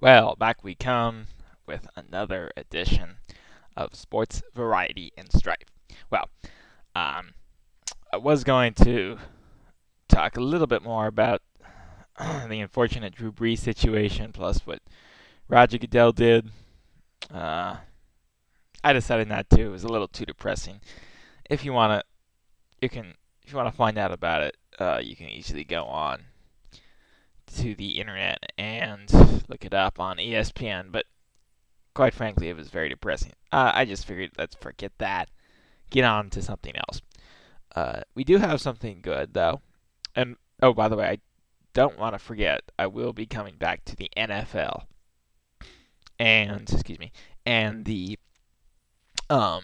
Well, back we come with another edition of Sports Variety and Strife. Well, um, I was going to talk a little bit more about the unfortunate Drew Brees situation, plus what Roger Goodell did. Uh, I decided not to. It was a little too depressing. If you wanna, you can. If you wanna find out about it, uh, you can easily go on to the internet and look it up on ESPN. But quite frankly, it was very depressing. Uh, I just figured let's forget that, get on to something else. Uh, we do have something good though, and oh, by the way, I don't want to forget, I will be coming back to the NFL and excuse me, and the um,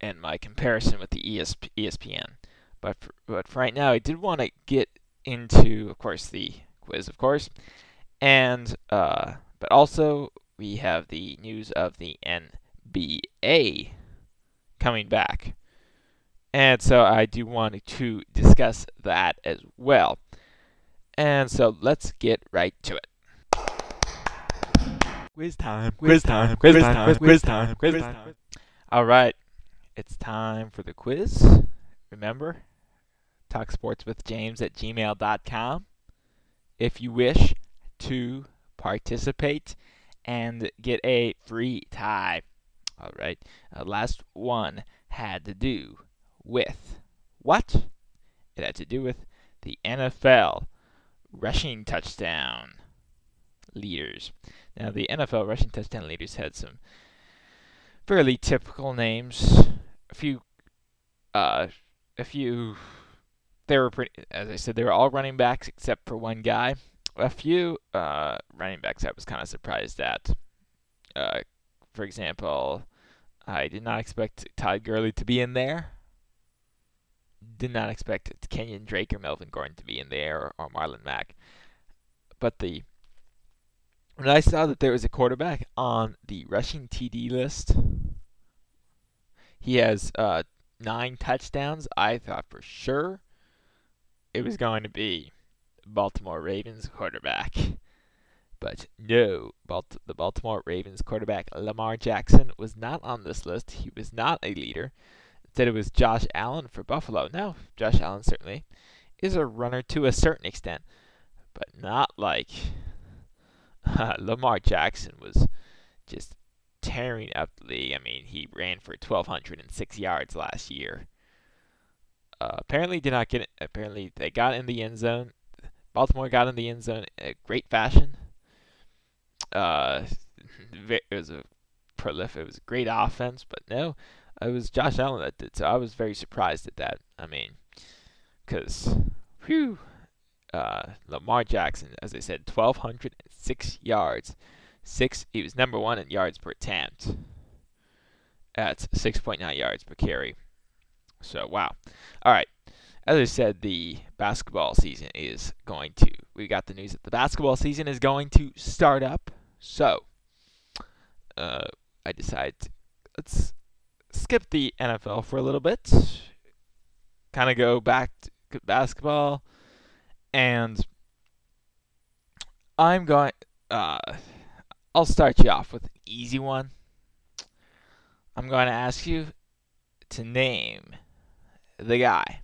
and my comparison with the ESP, ESPN. But for, but for right now, I did want to get into, of course, the quiz, of course, and uh, but also we have the news of the NBA coming back. And so I do want to discuss that as well. And so let's get right to it. Quiz time, quiz time, quiz time, quiz time, quiz time. All right, it's time for the quiz. Remember, talk sports with James at gmail.com if you wish to participate and get a free tie. All right, uh, last one had to do with what? It had to do with the NFL rushing touchdown leaders. Now, the NFL rushing touchdown leaders had some fairly typical names. A few, uh, a few. They were pretty, as I said, they were all running backs except for one guy. A few uh, running backs I was kind of surprised at. Uh, for example, I did not expect Todd Gurley to be in there. Did not expect Kenyon Drake or Melvin Gordon to be in there or, or Marlon Mack. But the when I saw that there was a quarterback on the rushing TD list, he has uh, nine touchdowns. I thought for sure it was going to be Baltimore Ravens quarterback. But no, Balt- the Baltimore Ravens quarterback Lamar Jackson was not on this list. He was not a leader. Instead, it was Josh Allen for Buffalo. Now, Josh Allen certainly is a runner to a certain extent, but not like Lamar Jackson was just tearing up the league. I mean, he ran for 1,206 yards last year. Uh, apparently, did not get it. Apparently, they got in the end zone. Baltimore got in the end zone in a great fashion. Uh, it was a prolific. It was a great offense, but no, it was Josh Allen that did. So I was very surprised at that. I mean, because, whew, uh, Lamar Jackson, as I said, 1,206 yards. Six. He was number one in yards per attempt at 6.9 yards per carry. So wow. All right. As I said, the basketball season is going to. We got the news that the basketball season is going to start up. So, uh, I decided let's skip the NFL for a little bit. Kind of go back to basketball and I'm going. Uh, I'll start you off with an easy one. I'm going to ask you to name the guy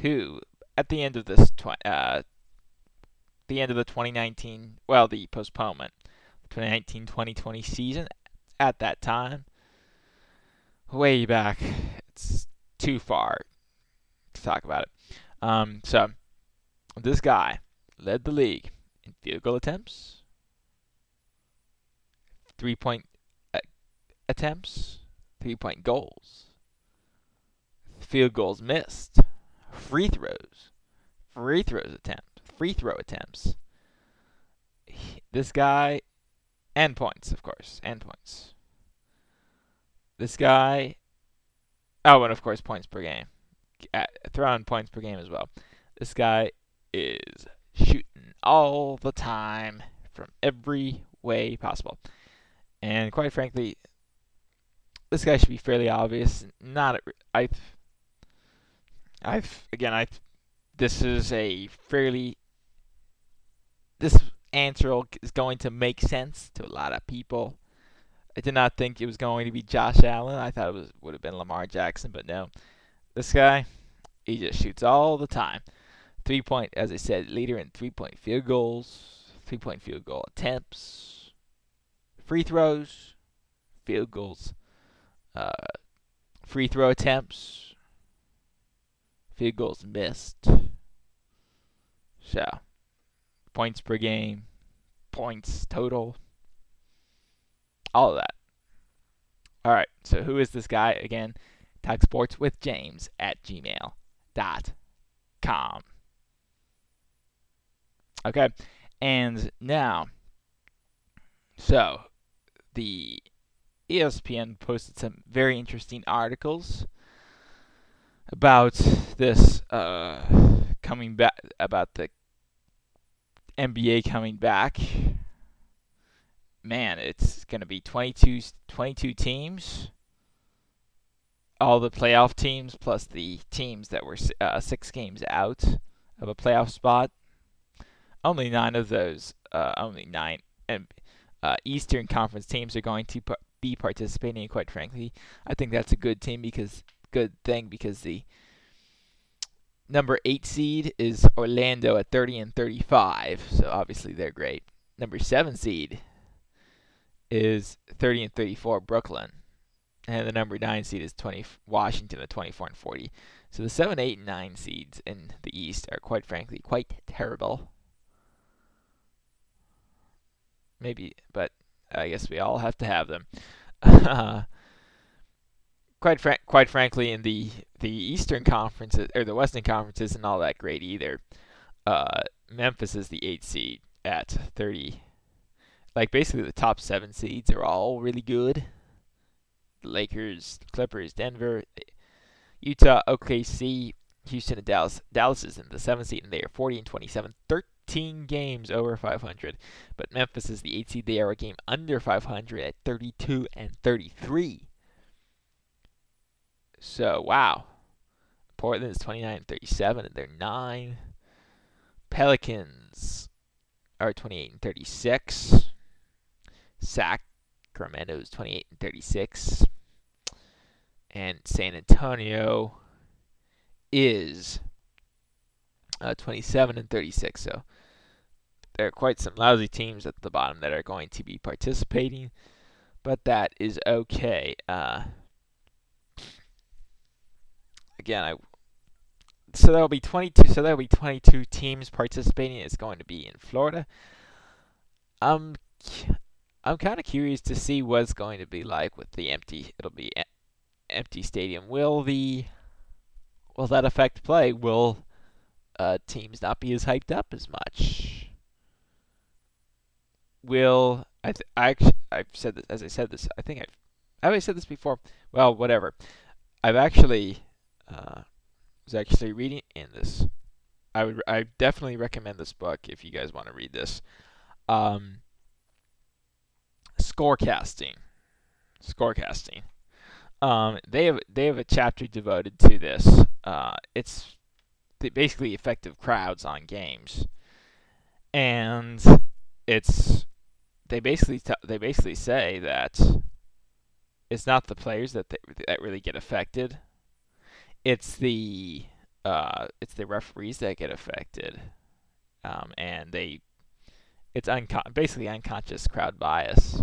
who, at the end of this, tw- uh, the end of the 2019, well, the postponement, 2019-2020 season, at that time, way back, it's too far to talk about it. Um, so this guy led the league in field goal attempts, three point uh, attempts, three point goals, field goals missed, free throws, free throws attempt, free throw attempts. this guy, and points, of course, and points. This guy, oh, and of course, points per game. Uh, throw in points per game as well. This guy is shooting all the time from every way possible. And quite frankly, this guy should be fairly obvious. Not I've I've again I this is a fairly this answer is going to make sense to a lot of people. I did not think it was going to be Josh Allen. I thought it was would have been Lamar Jackson, but no. This guy, he just shoots all the time. Three point, as I said, leader in three point field goals, three point field goal attempts, free throws, field goals, uh, free throw attempts, field goals missed. So, points per game, points total, all of that. All right, so who is this guy again? Talk Sports with James at gmail.com. Okay, and now, so the ESPN posted some very interesting articles about this uh, coming back about the NBA coming back. Man, it's going to be 22, 22 teams. All the playoff teams plus the teams that were uh, six games out of a playoff spot only nine of those, uh, only nine and uh, Eastern Conference teams are going to be participating. Quite frankly, I think that's a good team because good thing because the number eight seed is Orlando at 30 and 35, so obviously they're great. Number seven seed is 30 and 34 Brooklyn, and the number nine seed is 20 Washington at 24 and 40. So the seven, eight, and nine seeds in the East are quite frankly quite terrible. maybe, but I guess we all have to have them. Uh, quite quite frankly, in the the Eastern Conference or the Western Conference isn't all that great either. Uh, Memphis is the eighth seed at 30. Like basically, the top seven seeds are all really good. The Lakers, Clippers, Denver, Utah, OKC, Houston, and Dallas. Dallas is in the seventh seed, and they are 40 and 27, 13 games over 500. But Memphis is the 8 seed. They are a game under 500 at 32 and 33. So, wow. Portland is 29 and 37, and they're 9. Pelicans are 28 and 36. Sacramento is 28 and 36. And San Antonio is uh, 27 and 36. So there are quite some lousy teams at the bottom that are going to be participating, but that is okay. Uh, again, I so there'll be 22. So there'll be 22 teams participating. It's going to be in Florida. I'm I'm kind of curious to see what's going to be like with the empty. It'll be empty stadium. Will the will that affect play? Will uh, teams not be as hyped up as much? Will I? Th- I actually, I've said this as I said this. I think I've have I said this before. Well, whatever. I've actually uh, was actually reading in this. I would I definitely recommend this book if you guys want to read this. Um, scorecasting, scorecasting. Um, they have they have a chapter devoted to this. Uh, it's basically effective crowds on games, and it's they basically t- they basically say that it's not the players that they, that really get affected. It's the uh, it's the referees that get affected, um, and they it's unco- basically unconscious crowd bias.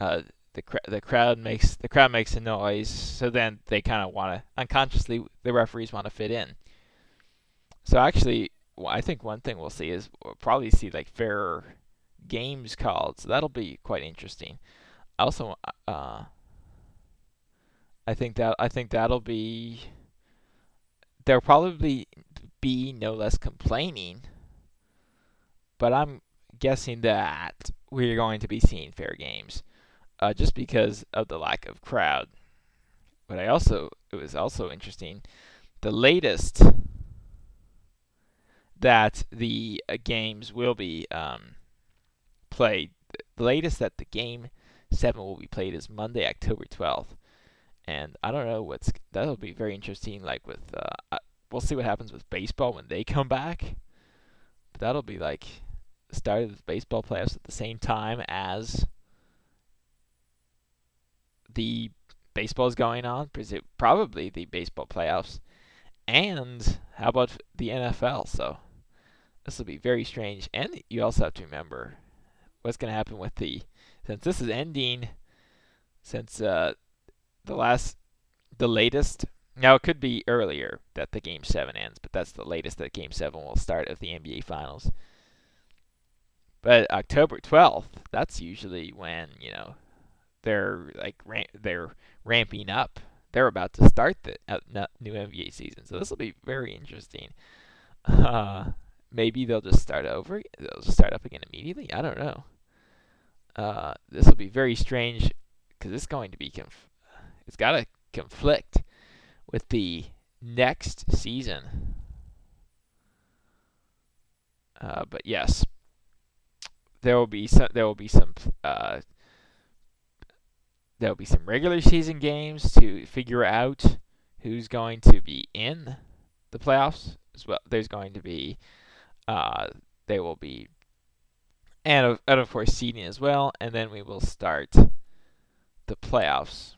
Uh, the cr- the crowd makes the crowd makes a noise, so then they kind of want to unconsciously the referees want to fit in. So actually, well, I think one thing we'll see is we'll probably see like fairer games called. So that'll be quite interesting. I Also, uh, I think that I think that'll be there'll probably be no less complaining. But I'm guessing that we're going to be seeing fair games, uh, just because of the lack of crowd. But I also it was also interesting, the latest that the uh, games will be um, played. The latest that the game seven will be played is Monday, October twelfth, and I don't know what's that'll be very interesting. Like with uh, we'll see what happens with baseball when they come back. But that'll be like the start of the baseball playoffs at the same time as the baseball is going on. Probably the baseball playoffs, and how about the NFL? So this will be very strange. And you also have to remember what's going to happen with the since this is ending since uh, the last the latest now it could be earlier that the game 7 ends but that's the latest that game 7 will start of the NBA finals but October 12th that's usually when you know they're like they're ramping up they're about to start the uh, new NBA season so this will be very interesting uh, maybe they'll just start over. They'll just start up again immediately. I don't know. Uh, this will be very strange because it's going to be conf- it's got to conflict with the next season. Uh, but yes, there will be some. There will be some. Uh, there will be some regular season games to figure out who's going to be in the playoffs as well. There's going to be uh, they will be, and of, and of course seeding as well, and then we will start the playoffs.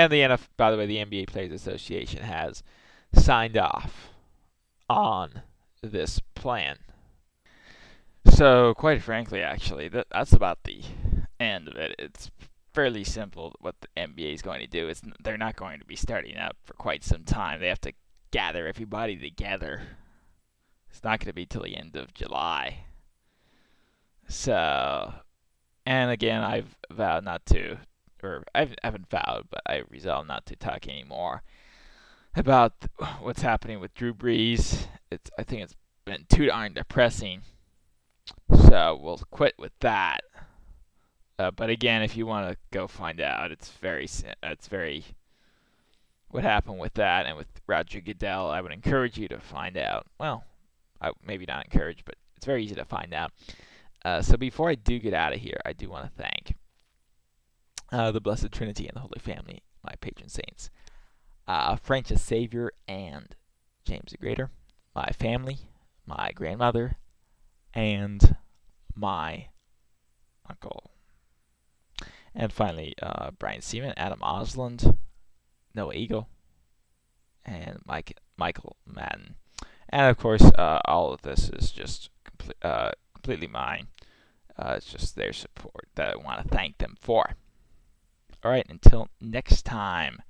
And the NF, by the way, the NBA Players Association has signed off on this plan. So, quite frankly, actually, that, that's about the end of it. It's fairly simple what the NBA is going to do. It's they're not going to be starting up for quite some time. They have to gather everybody together it's not going to be till the end of July. So, and again, I've vowed not to, or I haven't vowed, but I resolved not to talk anymore about what's happening with Drew Brees. It's I think it's been too darn depressing. So we'll quit with that. Uh, but again, if you want to go find out, it's very it's very what happened with that and with Roger Goodell. I would encourage you to find out. Well, I, maybe not encourage, but it's very easy to find out. Uh, so before I do get out of here, I do want to thank uh, the Blessed Trinity and the Holy Family, my patron saints, uh, Francis Xavier and James the Greater, my family, my grandmother, and my uncle. And finally, uh, Brian Seaman, Adam Osland, Noah Eagle, and Mike Michael Madden. And of course, uh, all of this is just complete, uh, completely mine. Uh, it's just their support that I want to thank them for. All right, until next time,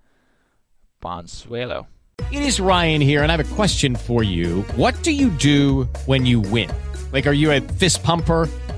Bonsuelo. It is Ryan here, and I have a question for you. What do you do when you win? Like, are you a fist pumper?